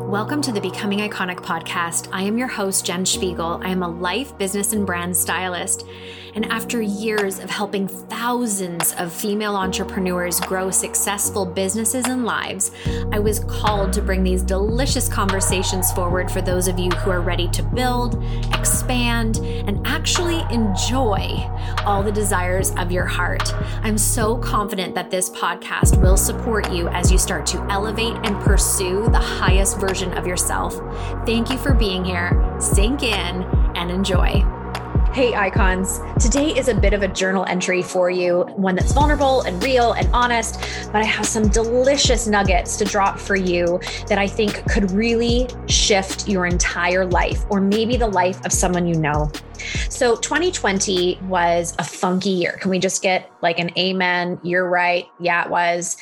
Welcome to the Becoming Iconic podcast. I am your host, Jen Szpigiel. I am a life, business, and brand stylist. And after years of helping thousands of female entrepreneurs grow successful businesses and lives, I was called to bring these delicious conversations forward for those of you who are ready to build, expand, and actually enjoy all the desires of your heart. I'm so confident that this podcast will support you as you start to elevate and pursue the highest version of yourself. Thank you for being here. Sink in and enjoy. Hey, icons. Today is a bit of a journal entry for you, one that's vulnerable and real and honest, but I have some delicious nuggets to drop for you that I think could really shift your entire life or maybe the life of someone you know. So, 2020 was a funky year. Can we just get like an amen? You're right. Yeah, it was.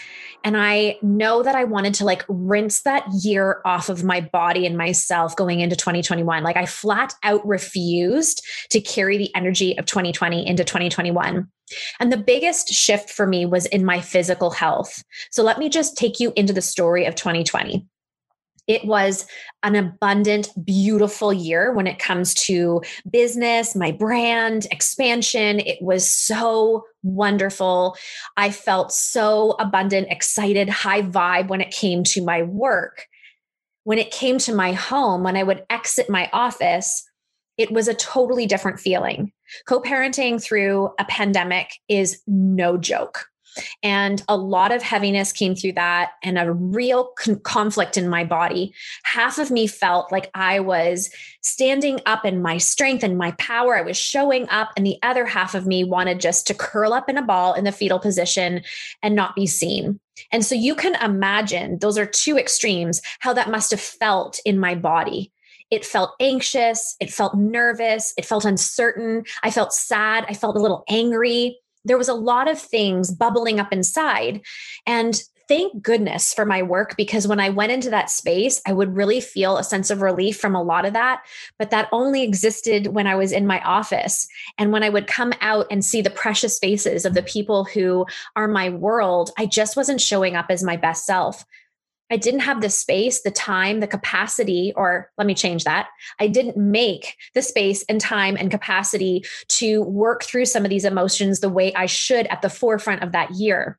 And I know that I wanted to like rinse that year off of my body and myself going into 2021. Like I flat out refused to carry the energy of 2020 into 2021. And the biggest shift for me was in my physical health. So let me just take you into the story of 2020 it was an abundant, beautiful year when it comes to business, my brand, expansion. It was so wonderful. I felt so abundant, excited, high vibe when it came to my work. When it came to my home, when I would exit my office, it was a totally different feeling. Co parenting through a pandemic is no joke. And a lot of heaviness came through that and a real con- conflict in my body. Half of me felt like I was standing up in my strength and my power. I was showing up. And the other half of me wanted just to curl up in a ball in the fetal position and not be seen. And so you can imagine those are two extremes, how that must have felt in my body. It felt anxious. It felt nervous. It felt uncertain. I felt sad. I felt a little angry there was a lot of things bubbling up inside. And thank goodness for my work because when I went into that space, I would really feel a sense of relief from a lot of that. But that only existed when I was in my office. And when I would come out and see the precious faces of the people who are my world, I just wasn't showing up as my best self. I didn't have the space, the time, the capacity, or let me change that. I didn't make the space and time and capacity to work through some of these emotions the way I should at the forefront of that year.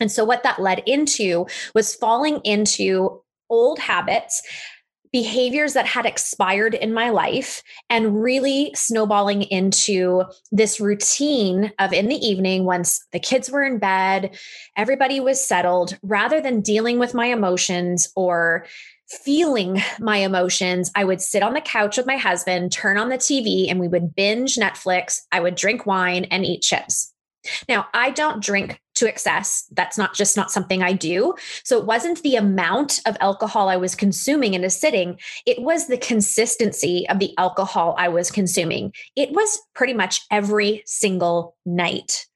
And so, what that led into was falling into old habits behaviors that had expired in my life and really snowballing into this routine of in the evening once the kids were in bed everybody was settled rather than dealing with my emotions or feeling my emotions, I would sit on the couch with my husband, turn on the TV, and we would binge Netflix. I would drink wine and eat chips. Now, I don't drink to excess. That's not just not something I do. So it wasn't the amount of alcohol I was consuming in a sitting, it was the consistency of the alcohol I was consuming. It was pretty much every single night.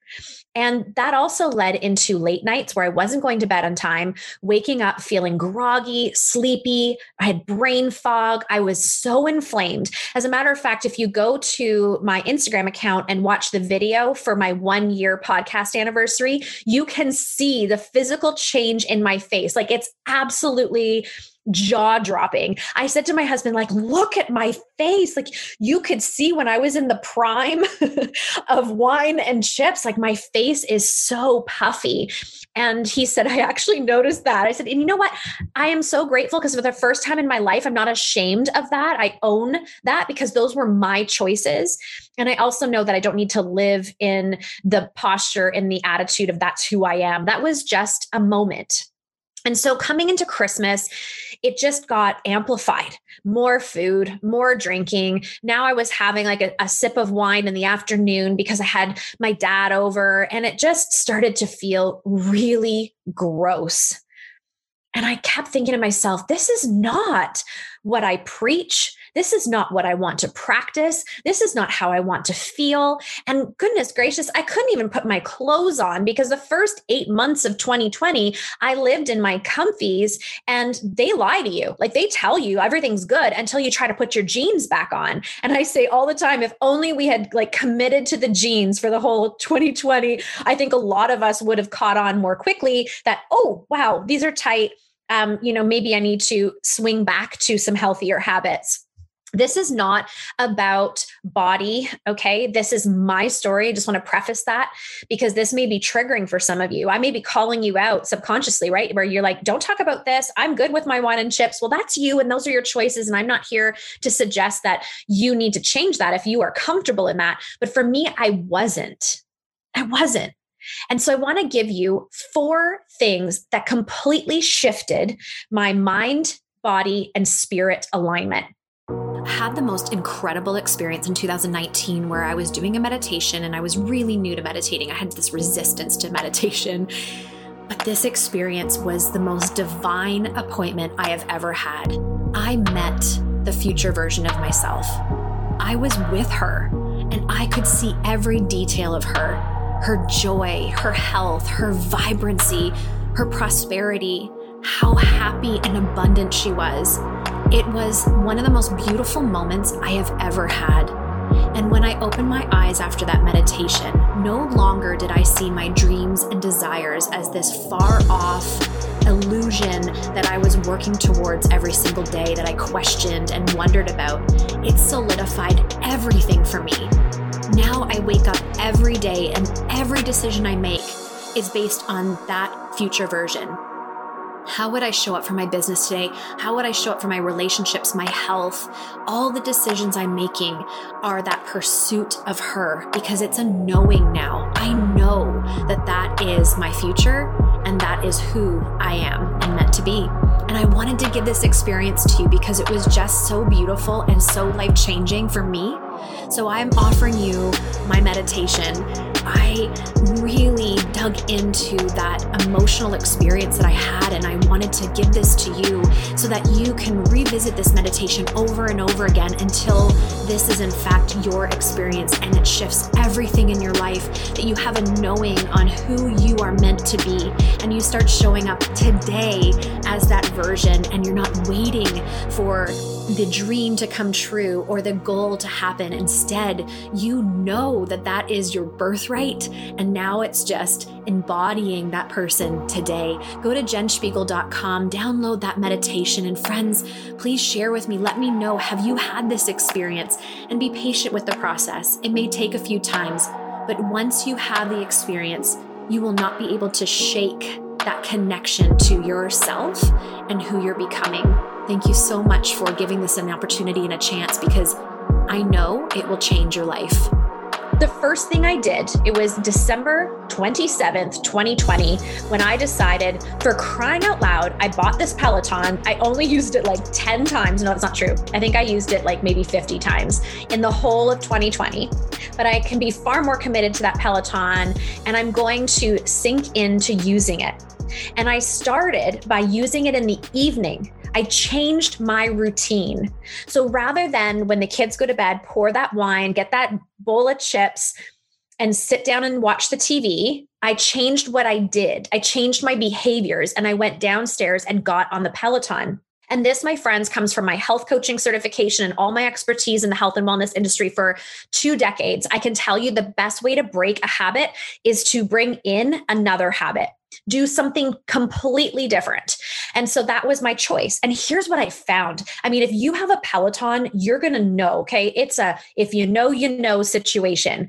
And that also led into late nights where I wasn't going to bed on time, waking up feeling groggy, sleepy. I had brain fog. I was so inflamed. As a matter of fact, if you go to my Instagram account and watch the video for my one year podcast anniversary, you can see the physical change in my face. Like it's absolutely jaw dropping. I said to my husband, like, look at my face. Like you could see when I was in the prime of wine and chips, like my face is so puffy. And he said, I actually noticed that. I said, and you know what? I am so grateful because for the first time in my life, I'm not ashamed of that. I own that because those were my choices. And I also know that I don't need to live in the posture and the attitude of that's who I am. That was just a moment. And so coming into Christmas, it just got amplified more food, more drinking. Now I was having like a, a, sip of wine in the afternoon because I had my dad over, and it just started to feel really gross. And I kept thinking to myself, this is not what I preach. This is not what I want to practice. This is not how I want to feel. And goodness gracious, I couldn't even put my clothes on because the first eight months of 2020, I lived in my comfies and they lie to you. Like they tell you everything's good until you try to put your jeans back on. And I say all the time, if only we had like committed to the jeans for the whole 2020, I think a lot of us would have caught on more quickly that, oh, wow, these are tight um, you know, maybe I need to swing back to some healthier habits this is not about body. Okay. This is my story. I just want to preface that because this may be triggering for some of you. I may be calling you out subconsciously, right? Where you're like, don't talk about this. I'm good with my wine and chips. Well, that's you. And those are your choices. And I'm not here to suggest that you need to change that if you are comfortable in that. But for me, I wasn't. I wasn't. And so I want to give you four things that completely shifted my mind, body, and spirit alignment had the most incredible experience in 2019 where I was doing a meditation and I was really new to meditating. I had this resistance to meditation. But this experience was the most divine appointment I have ever had. I met the future version of myself. I was with her and I could see every detail of her her joy, her health, her vibrancy, her prosperity, how happy and abundant she was. It was one of the most beautiful moments I have ever had. And when I opened my eyes after that meditation, no longer did I see my dreams and desires as this far off illusion that I was working towards every single day that I questioned and wondered about. It solidified everything for me. Now I wake up every day and every decision I make is based on that future version. How would I show up for my business today? How would I show up for my relationships, my health? All the decisions I'm making are that pursuit of her because it's a knowing now. I know that that is my future and that is who I am and meant to be. And I wanted to give this experience to you because it was just so beautiful and so life changing for me. So I'm offering you my meditation. I dug into that emotional experience that I had, and I wanted to give this to you so that you can revisit this meditation over and over again until this is, in fact, your experience and it shifts everything in your life. That you have a knowing on who you are meant to be, and you start showing up today as that version, and you're not waiting for the dream to come true or the goal to happen. Instead, you know that that is your birthright. And now it's just embodying that person today. Go to jenszpigiel.com, download that meditation. And friends, please share with me. Let me know have you had this experience? And be patient with the process. It may take a few times, but once you have the experience, you will not be able to shake that connection to yourself and who you're becoming. Thank you so much for giving this an opportunity and a chance because I know it will change your life. The first thing I did, it was December 27th, 2020, when I decided for crying out loud, I bought this Peloton. I only used it like 10 times. No, that's not true. I think I used it like maybe 50 times in the whole of 2020. But I can be far more committed to that Peloton and I'm going to sink into using it. And I started by using it in the evening I changed my routine. So rather than when the kids go to bed, pour that wine, get that bowl of chips, and sit down and watch the TV, I changed what I did. I changed my behaviors and I went downstairs and got on the Peloton. And this, my friends, comes from my health coaching certification and all my expertise in the health and wellness industry for two decades. I can tell you the best way to break a habit is to bring in another habit do something completely different. And so that was my choice. And here's what I found. I mean, if you have a Peloton, you're going to know, okay? It's a if you know, you know situation.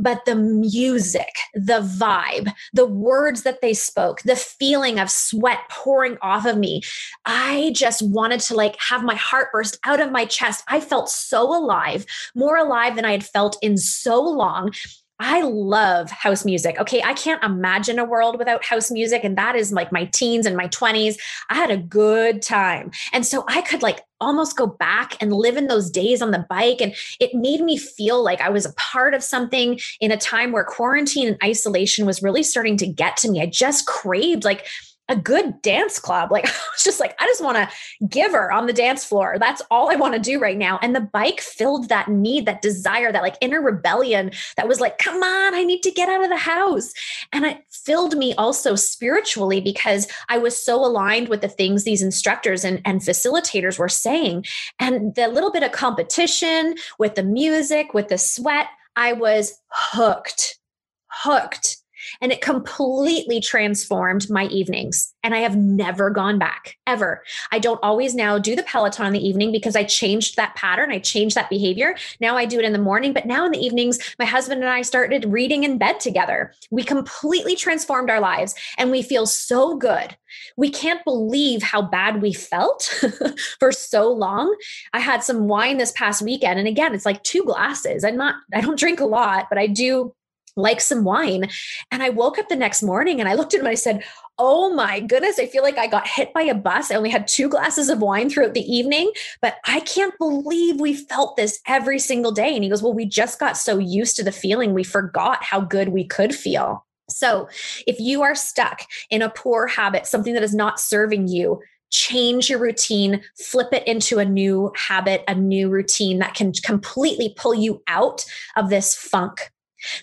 But the music, the vibe, the words that they spoke, the feeling of sweat pouring off of me, I just wanted to like have my heart burst out of my chest. I felt so alive, more alive than I had felt in so long. I love house music. Okay. I can't imagine a world without house music. And that is like my teens and my 20s. I had a good time. And so I could like almost go back and live in those days on the bike. And it made me feel like I was a part of something in a time where quarantine and isolation was really starting to get to me. I just craved like, a good dance club. Like I was just like, I just want to give her on the dance floor. That's all I want to do right now. And the bike filled that need, that desire, that like inner rebellion that was like, come on, I need to get out of the house. And it filled me also spiritually because I was so aligned with the things these instructors and, and facilitators were saying. And the little bit of competition with the music, with the sweat, I was hooked, hooked. And it completely transformed my evenings. And I have never gone back ever. I don't always now do the Peloton in the evening because I changed that pattern. I changed that behavior. Now I do it in the morning, but now in the evenings, my husband and I started reading in bed together. We completely transformed our lives and we feel so good. We can't believe how bad we felt for so long. I had some wine this past weekend. And again, it's like two glasses. I'm not, I don't drink a lot, but I do like some wine. And I woke up the next morning and I looked at him and I said, Oh my goodness, I feel like I got hit by a bus. I only had two glasses of wine throughout the evening, but I can't believe we felt this every single day. And he goes, Well, we just got so used to the feeling, we forgot how good we could feel. So if you are stuck in a poor habit, something that is not serving you, change your routine, flip it into a new habit, a new routine that can completely pull you out of this funk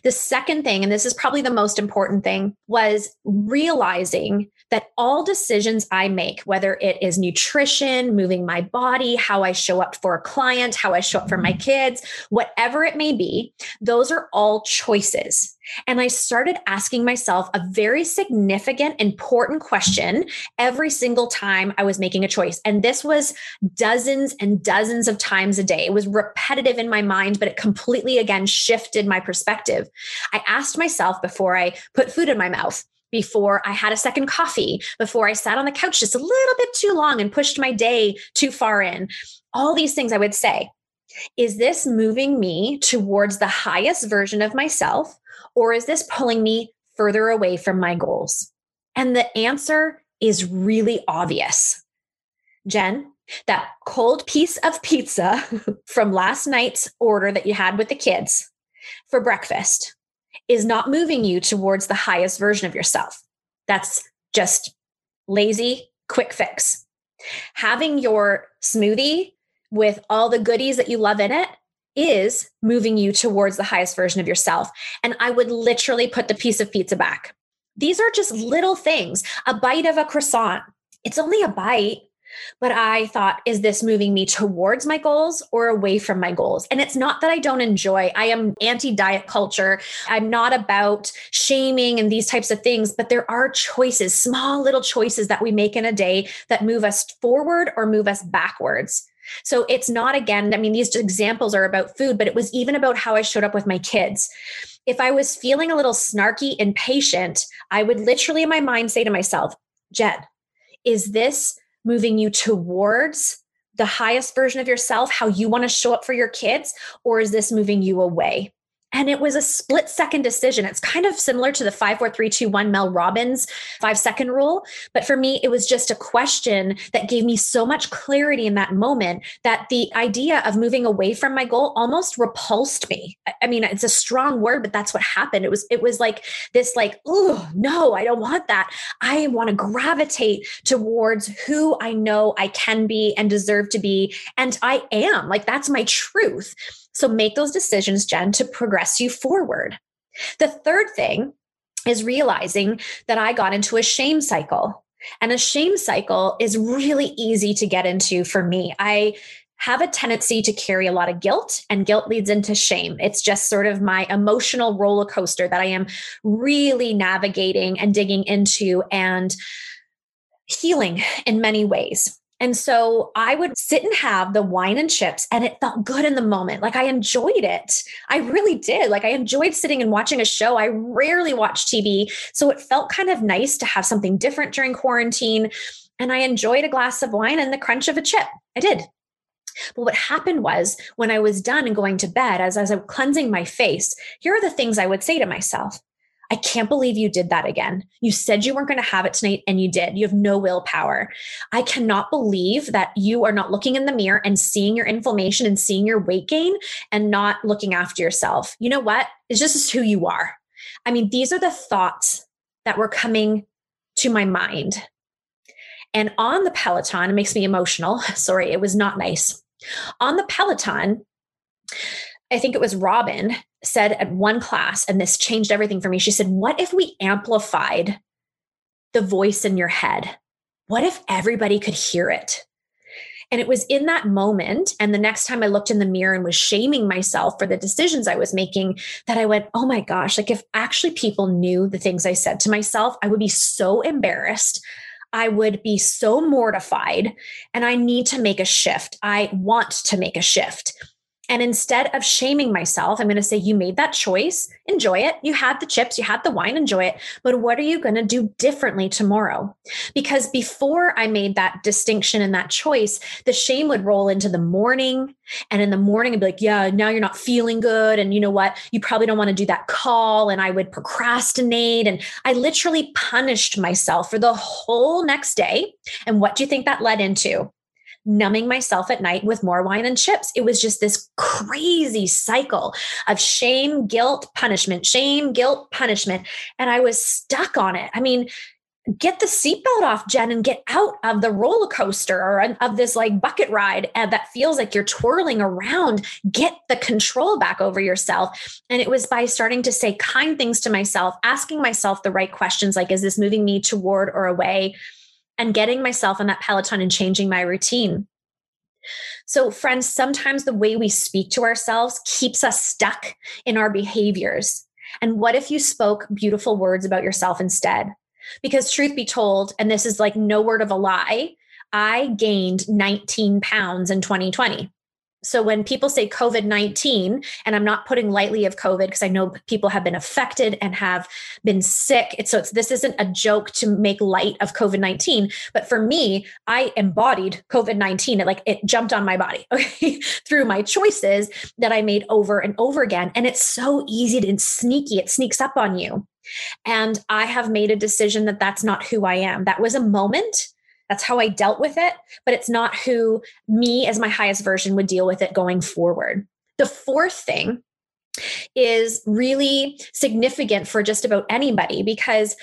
the second thing, and this is probably the most important thing, was realizing that all decisions I make, whether it is nutrition, moving my body, how I show up for a client, how I show up for my mm-hmm. kids, whatever it may be, those are all choices. And I started asking myself a very significant, important question every single time I was making a choice. And this was dozens and dozens of times a day. It was repetitive in my mind, but it completely, again, shifted my perspective. I asked myself before I put food in my mouth, before I had a second coffee, before I sat on the couch just a little bit too long and pushed my day too far in. All these things I would say. Is this moving me towards the highest version of myself, or is this pulling me further away from my goals? And the answer is really obvious. Jen, that cold piece of pizza from last night's order that you had with the kids for breakfast is not moving you towards the highest version of yourself. That's just lazy, quick fix. Having your smoothie with all the goodies that you love in it is moving you towards the highest version of yourself. And I would literally put the piece of pizza back. These are just little things. A bite of a croissant, it's only a bite, but I thought, is this moving me towards my goals or away from my goals? And it's not that I don't enjoy, I am anti diet culture. I'm not about shaming and these types of things, but there are choices, small little choices that we make in a day that move us forward or move us backwards. So it's not, again, I mean, these examples are about food, but it was even about how I showed up with my kids. If I was feeling a little snarky, and impatient, I would literally in my mind say to myself, Jen, is this moving you towards the highest version of yourself, how you want to show up for your kids? Or is this moving you away? And it was a split second decision. It's kind of similar to the five, four, three, two, one Mel Robbins five second rule. But for me, it was just a question that gave me so much clarity in that moment that the idea of moving away from my goal almost repulsed me. I mean, it's a strong word, but that's what happened. It was, it was like this, like, oh no, I don't want that. I want to gravitate towards who I know I can be and deserve to be. And I am like, that's my truth. So make those decisions, Jen, to progress you forward. The third thing is realizing that I got into a shame cycle. And a shame cycle is really easy to get into for me. I have a tendency to carry a lot of guilt, and guilt leads into shame. It's just sort of my emotional roller coaster that I am really navigating and digging into and healing in many ways. And so I would sit and have the wine and chips, and it felt good in the moment. Like I enjoyed it. I really did. Like I enjoyed sitting and watching a show. I rarely watch TV. So it felt kind of nice to have something different during quarantine. And I enjoyed a glass of wine and the crunch of a chip. I did. But what happened was when I was done and going to bed, as, as I was cleansing my face, here are the things I would say to myself I can't believe you did that again. You said you weren't going to have it tonight and you did. You have no willpower. I cannot believe that you are not looking in the mirror and seeing your inflammation and seeing your weight gain and not looking after yourself. You know what? It's just who you are. I mean, these are the thoughts that were coming to my mind. And on the Peloton, it makes me emotional. Sorry, it was not nice. On the Peloton, I think it was Robin said at one class, and this changed everything for me. She said, What if we amplified the voice in your head? What if everybody could hear it? And it was in that moment. And the next time I looked in the mirror and was shaming myself for the decisions I was making, that I went, oh my gosh, like if actually people knew the things I said to myself, I would be so embarrassed. I would be so mortified. And I need to make a shift. I want to make a shift. And instead of shaming myself, I'm going to say, You made that choice. Enjoy it. You had the chips, you had the wine, enjoy it. But what are you going to do differently tomorrow? Because before I made that distinction and that choice, the shame would roll into the morning. And in the morning, I'd be like, Yeah, now you're not feeling good. And you know what? You probably don't want to do that call. And I would procrastinate. And I literally punished myself for the whole next day. And what do you think that led into? Numbing myself at night with more wine and chips. It was just this crazy cycle of shame, guilt, punishment, shame, guilt, punishment. And I was stuck on it. I mean, get the seatbelt off, Jen, and get out of the roller coaster or of this like bucket ride uh, that feels like you're twirling around. Get the control back over yourself. And it was by starting to say kind things to myself, asking myself the right questions like, is this moving me toward or away? And getting myself on that Peloton and changing my routine. So, friends, sometimes the way we speak to ourselves keeps us stuck in our behaviors. And what if you spoke beautiful words about yourself instead? Because, truth be told, and this is like no word of a lie, I gained 19 pounds in 2020. So when people say COVID 19, and I'm not putting lightly of COVID because I know people have been affected and have been sick. It's, so it's, this isn't a joke to make light of COVID 19. But for me, I embodied COVID 19. It like it jumped on my body okay, through my choices that I made over and over again. And it's so easy and sneaky, it sneaks up on you. And I have made a decision that that's not who I am. That was a moment that's how I dealt with it, but it's not who me as my highest version would deal with it going forward. The fourth thing is really significant for just about anybody because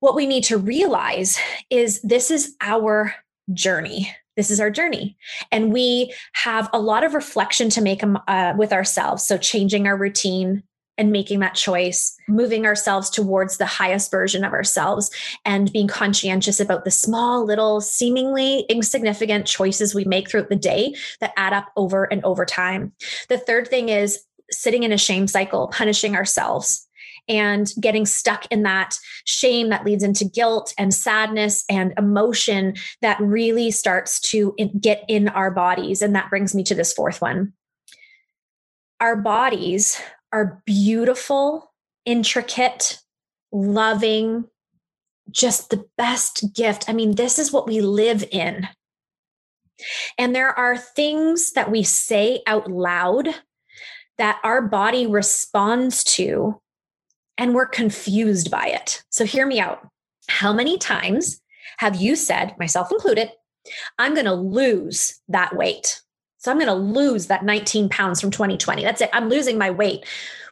what we need to realize is this is our journey. This is our journey. And we have a lot of reflection to make um, uh, with ourselves. So, changing our routine, and making that choice, moving ourselves towards the highest version of ourselves and being conscientious about the small, little, seemingly insignificant choices we make throughout the day that add up over and over time. The third thing is sitting in a shame cycle, punishing ourselves and getting stuck in that shame that leads into guilt and sadness and emotion that really starts to get in our bodies. And that brings me to this fourth one. Our bodies are beautiful, intricate, loving, just the best gift. I mean, this is what we live in. And there are things that we say out loud that our body responds to, and we're confused by it. So, hear me out. How many times have you said, myself included, I'm going to lose that weight? So I'm going to lose that 19 pounds from 2020. That's it. I'm losing my weight.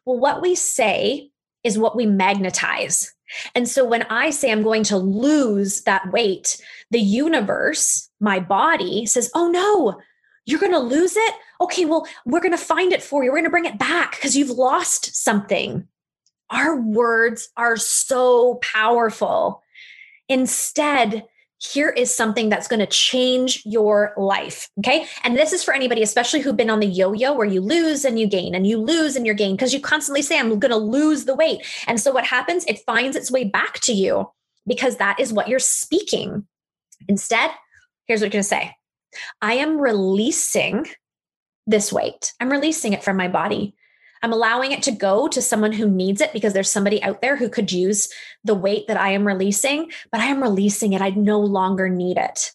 Well, what we say is what we magnetize. And so when I say I'm going to lose that weight, the universe, my body says, Oh no, you're going to lose it? Okay, well, we're going to find it for you. We're going to bring it back because you've lost something. Our words are so powerful. Instead, here is something that's going to change your life. Okay. And this is for anybody, especially who've been on the yo yo where you lose and you gain and you lose and you gain because you constantly say, I'm going to lose the weight. And so what happens? It finds its way back to you because that is what you're speaking. Instead, here's what you're going to say I am releasing this weight, I'm releasing it from my body. I'm allowing it to go to someone who needs it because there's somebody out there who could use the weight that I am releasing, but I am releasing it. I no longer need it.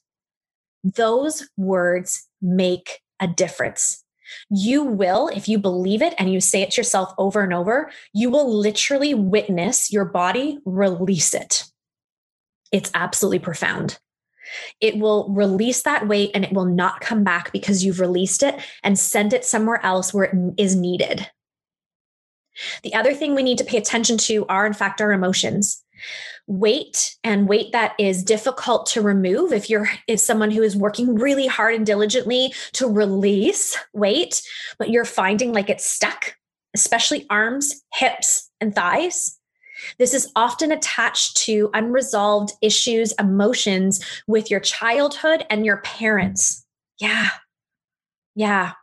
Those words make a difference. You will, if you believe it and you say it to yourself over and over, you will literally witness your body release it. It's absolutely profound. It will release that weight and it will not come back because you've released it and send it somewhere else where it is needed. The other thing we need to pay attention to are, in fact, our emotions. Weight and weight that is difficult to remove if you're if someone who is working really hard and diligently to release weight, but you're finding like it's stuck, especially arms, hips, and thighs. This is often attached to unresolved issues, emotions with your childhood and your parents. Yeah. Yeah.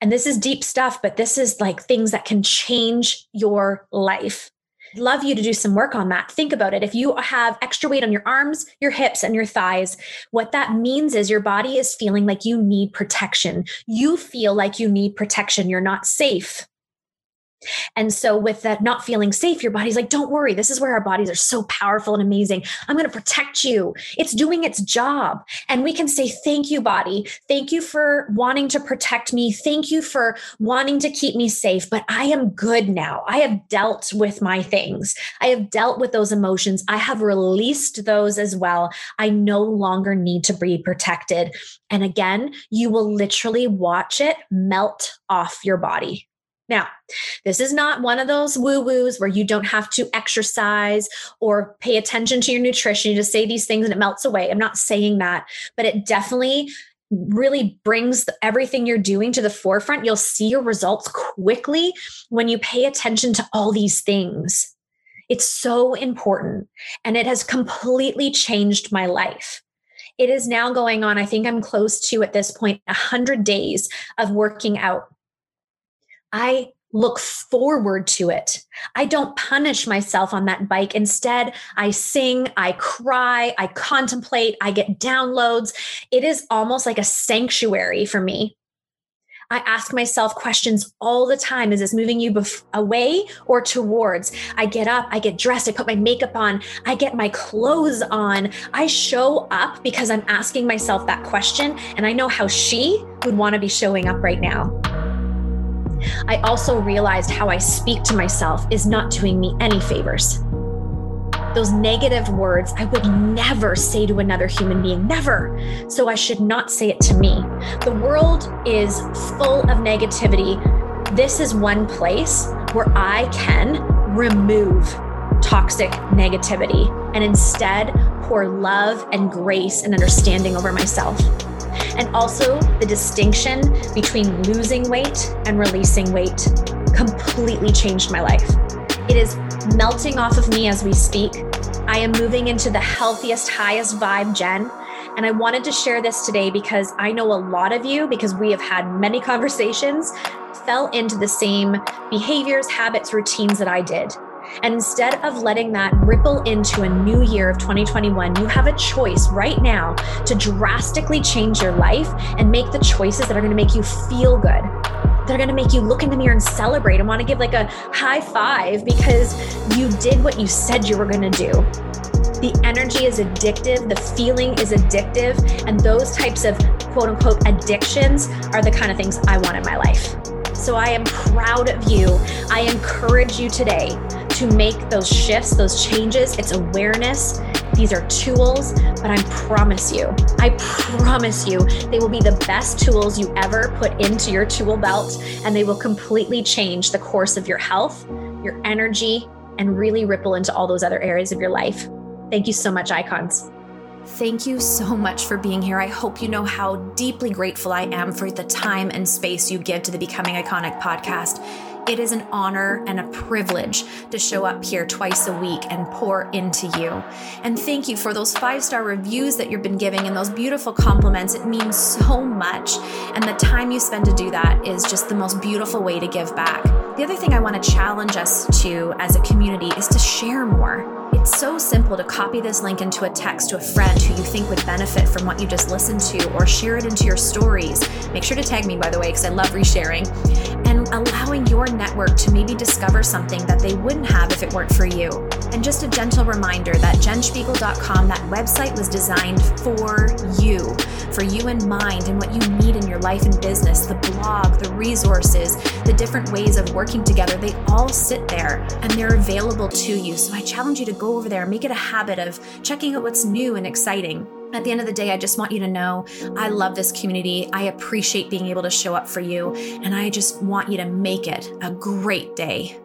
And this is deep stuff, but this is like things that can change your life. Love you to do some work on that. Think about it. If you have extra weight on your arms, your hips, and your thighs, what that means is your body is feeling like you need protection. You feel like you need protection. You're not safe. And so, with that not feeling safe, your body's like, don't worry. This is where our bodies are so powerful and amazing. I'm going to protect you. It's doing its job. And we can say, thank you, body. Thank you for wanting to protect me. Thank you for wanting to keep me safe. But I am good now. I have dealt with my things. I have dealt with those emotions. I have released those as well. I no longer need to be protected. And again, you will literally watch it melt off your body. Now, this is not one of those woo woos where you don't have to exercise or pay attention to your nutrition. You just say these things and it melts away. I'm not saying that, but it definitely really brings everything you're doing to the forefront. You'll see your results quickly when you pay attention to all these things. It's so important and it has completely changed my life. It is now going on, I think I'm close to at this point, 100 days of working out I look forward to it. I don't punish myself on that bike. Instead, I sing, I cry, I contemplate, I get downloads. It is almost like a sanctuary for me. I ask myself questions all the time. Is this moving you bef- away or towards? I get up, I get dressed, I put my makeup on, I get my clothes on. I show up because I'm asking myself that question. And I know how she would want to be showing up right now. I also realized how I speak to myself is not doing me any favors. Those negative words I would never say to another human being, never. So I should not say it to me. The world is full of negativity. This is one place where I can remove toxic negativity and instead pour love and grace and understanding over myself and also the distinction between losing weight and releasing weight completely changed my life. It is melting off of me as we speak. I am moving into the healthiest, highest vibe, Jen. And I wanted to share this today because I know a lot of you, because we have had many conversations, fell into the same behaviors, habits, routines that I did. And instead of letting that ripple into a new year of 2021, you have a choice right now to drastically change your life and make the choices that are going to make you feel good. They're going to make you look in the mirror and celebrate and want to give like a high five because you did what you said you were going to do. The energy is addictive, the feeling is addictive, and those types of quote unquote addictions are the kind of things I want in my life. So I am proud of you. I encourage you today to make those shifts, those changes. It's awareness. These are tools, but I promise you, I promise you, they will be the best tools you ever put into your tool belt, and they will completely change the course of your health, your energy, and really ripple into all those other areas of your life. Thank you so much, icons. Thank you so much for being here. I hope you know how deeply grateful I am for the time and space you give to the Becoming Iconic podcast. It is an honor and a privilege to show up here twice a week and pour into you. And thank you for those five star reviews that you've been giving and those beautiful compliments. It means so much. And the time you spend to do that is just the most beautiful way to give back. The other thing I want to challenge us to as a community is to share more. It's so simple to copy this link into a text to a friend who you think would benefit from what you just listened to or share it into your stories. Make sure to tag me, by the way, because I love resharing. And allowing your network to maybe discover something that they wouldn't have if it weren't for you. And just a gentle reminder that jenszpigiel.com, that website was designed for you, for you in mind and what you need in your life and business. The blog, the resources, the different ways of working together, they all sit there and they're available to you. So I challenge you to go over there, make it a habit of checking out what's new and exciting. At the end of the day, I just want you to know I love this community. I appreciate being able to show up for you, and I just want you to make it a great day.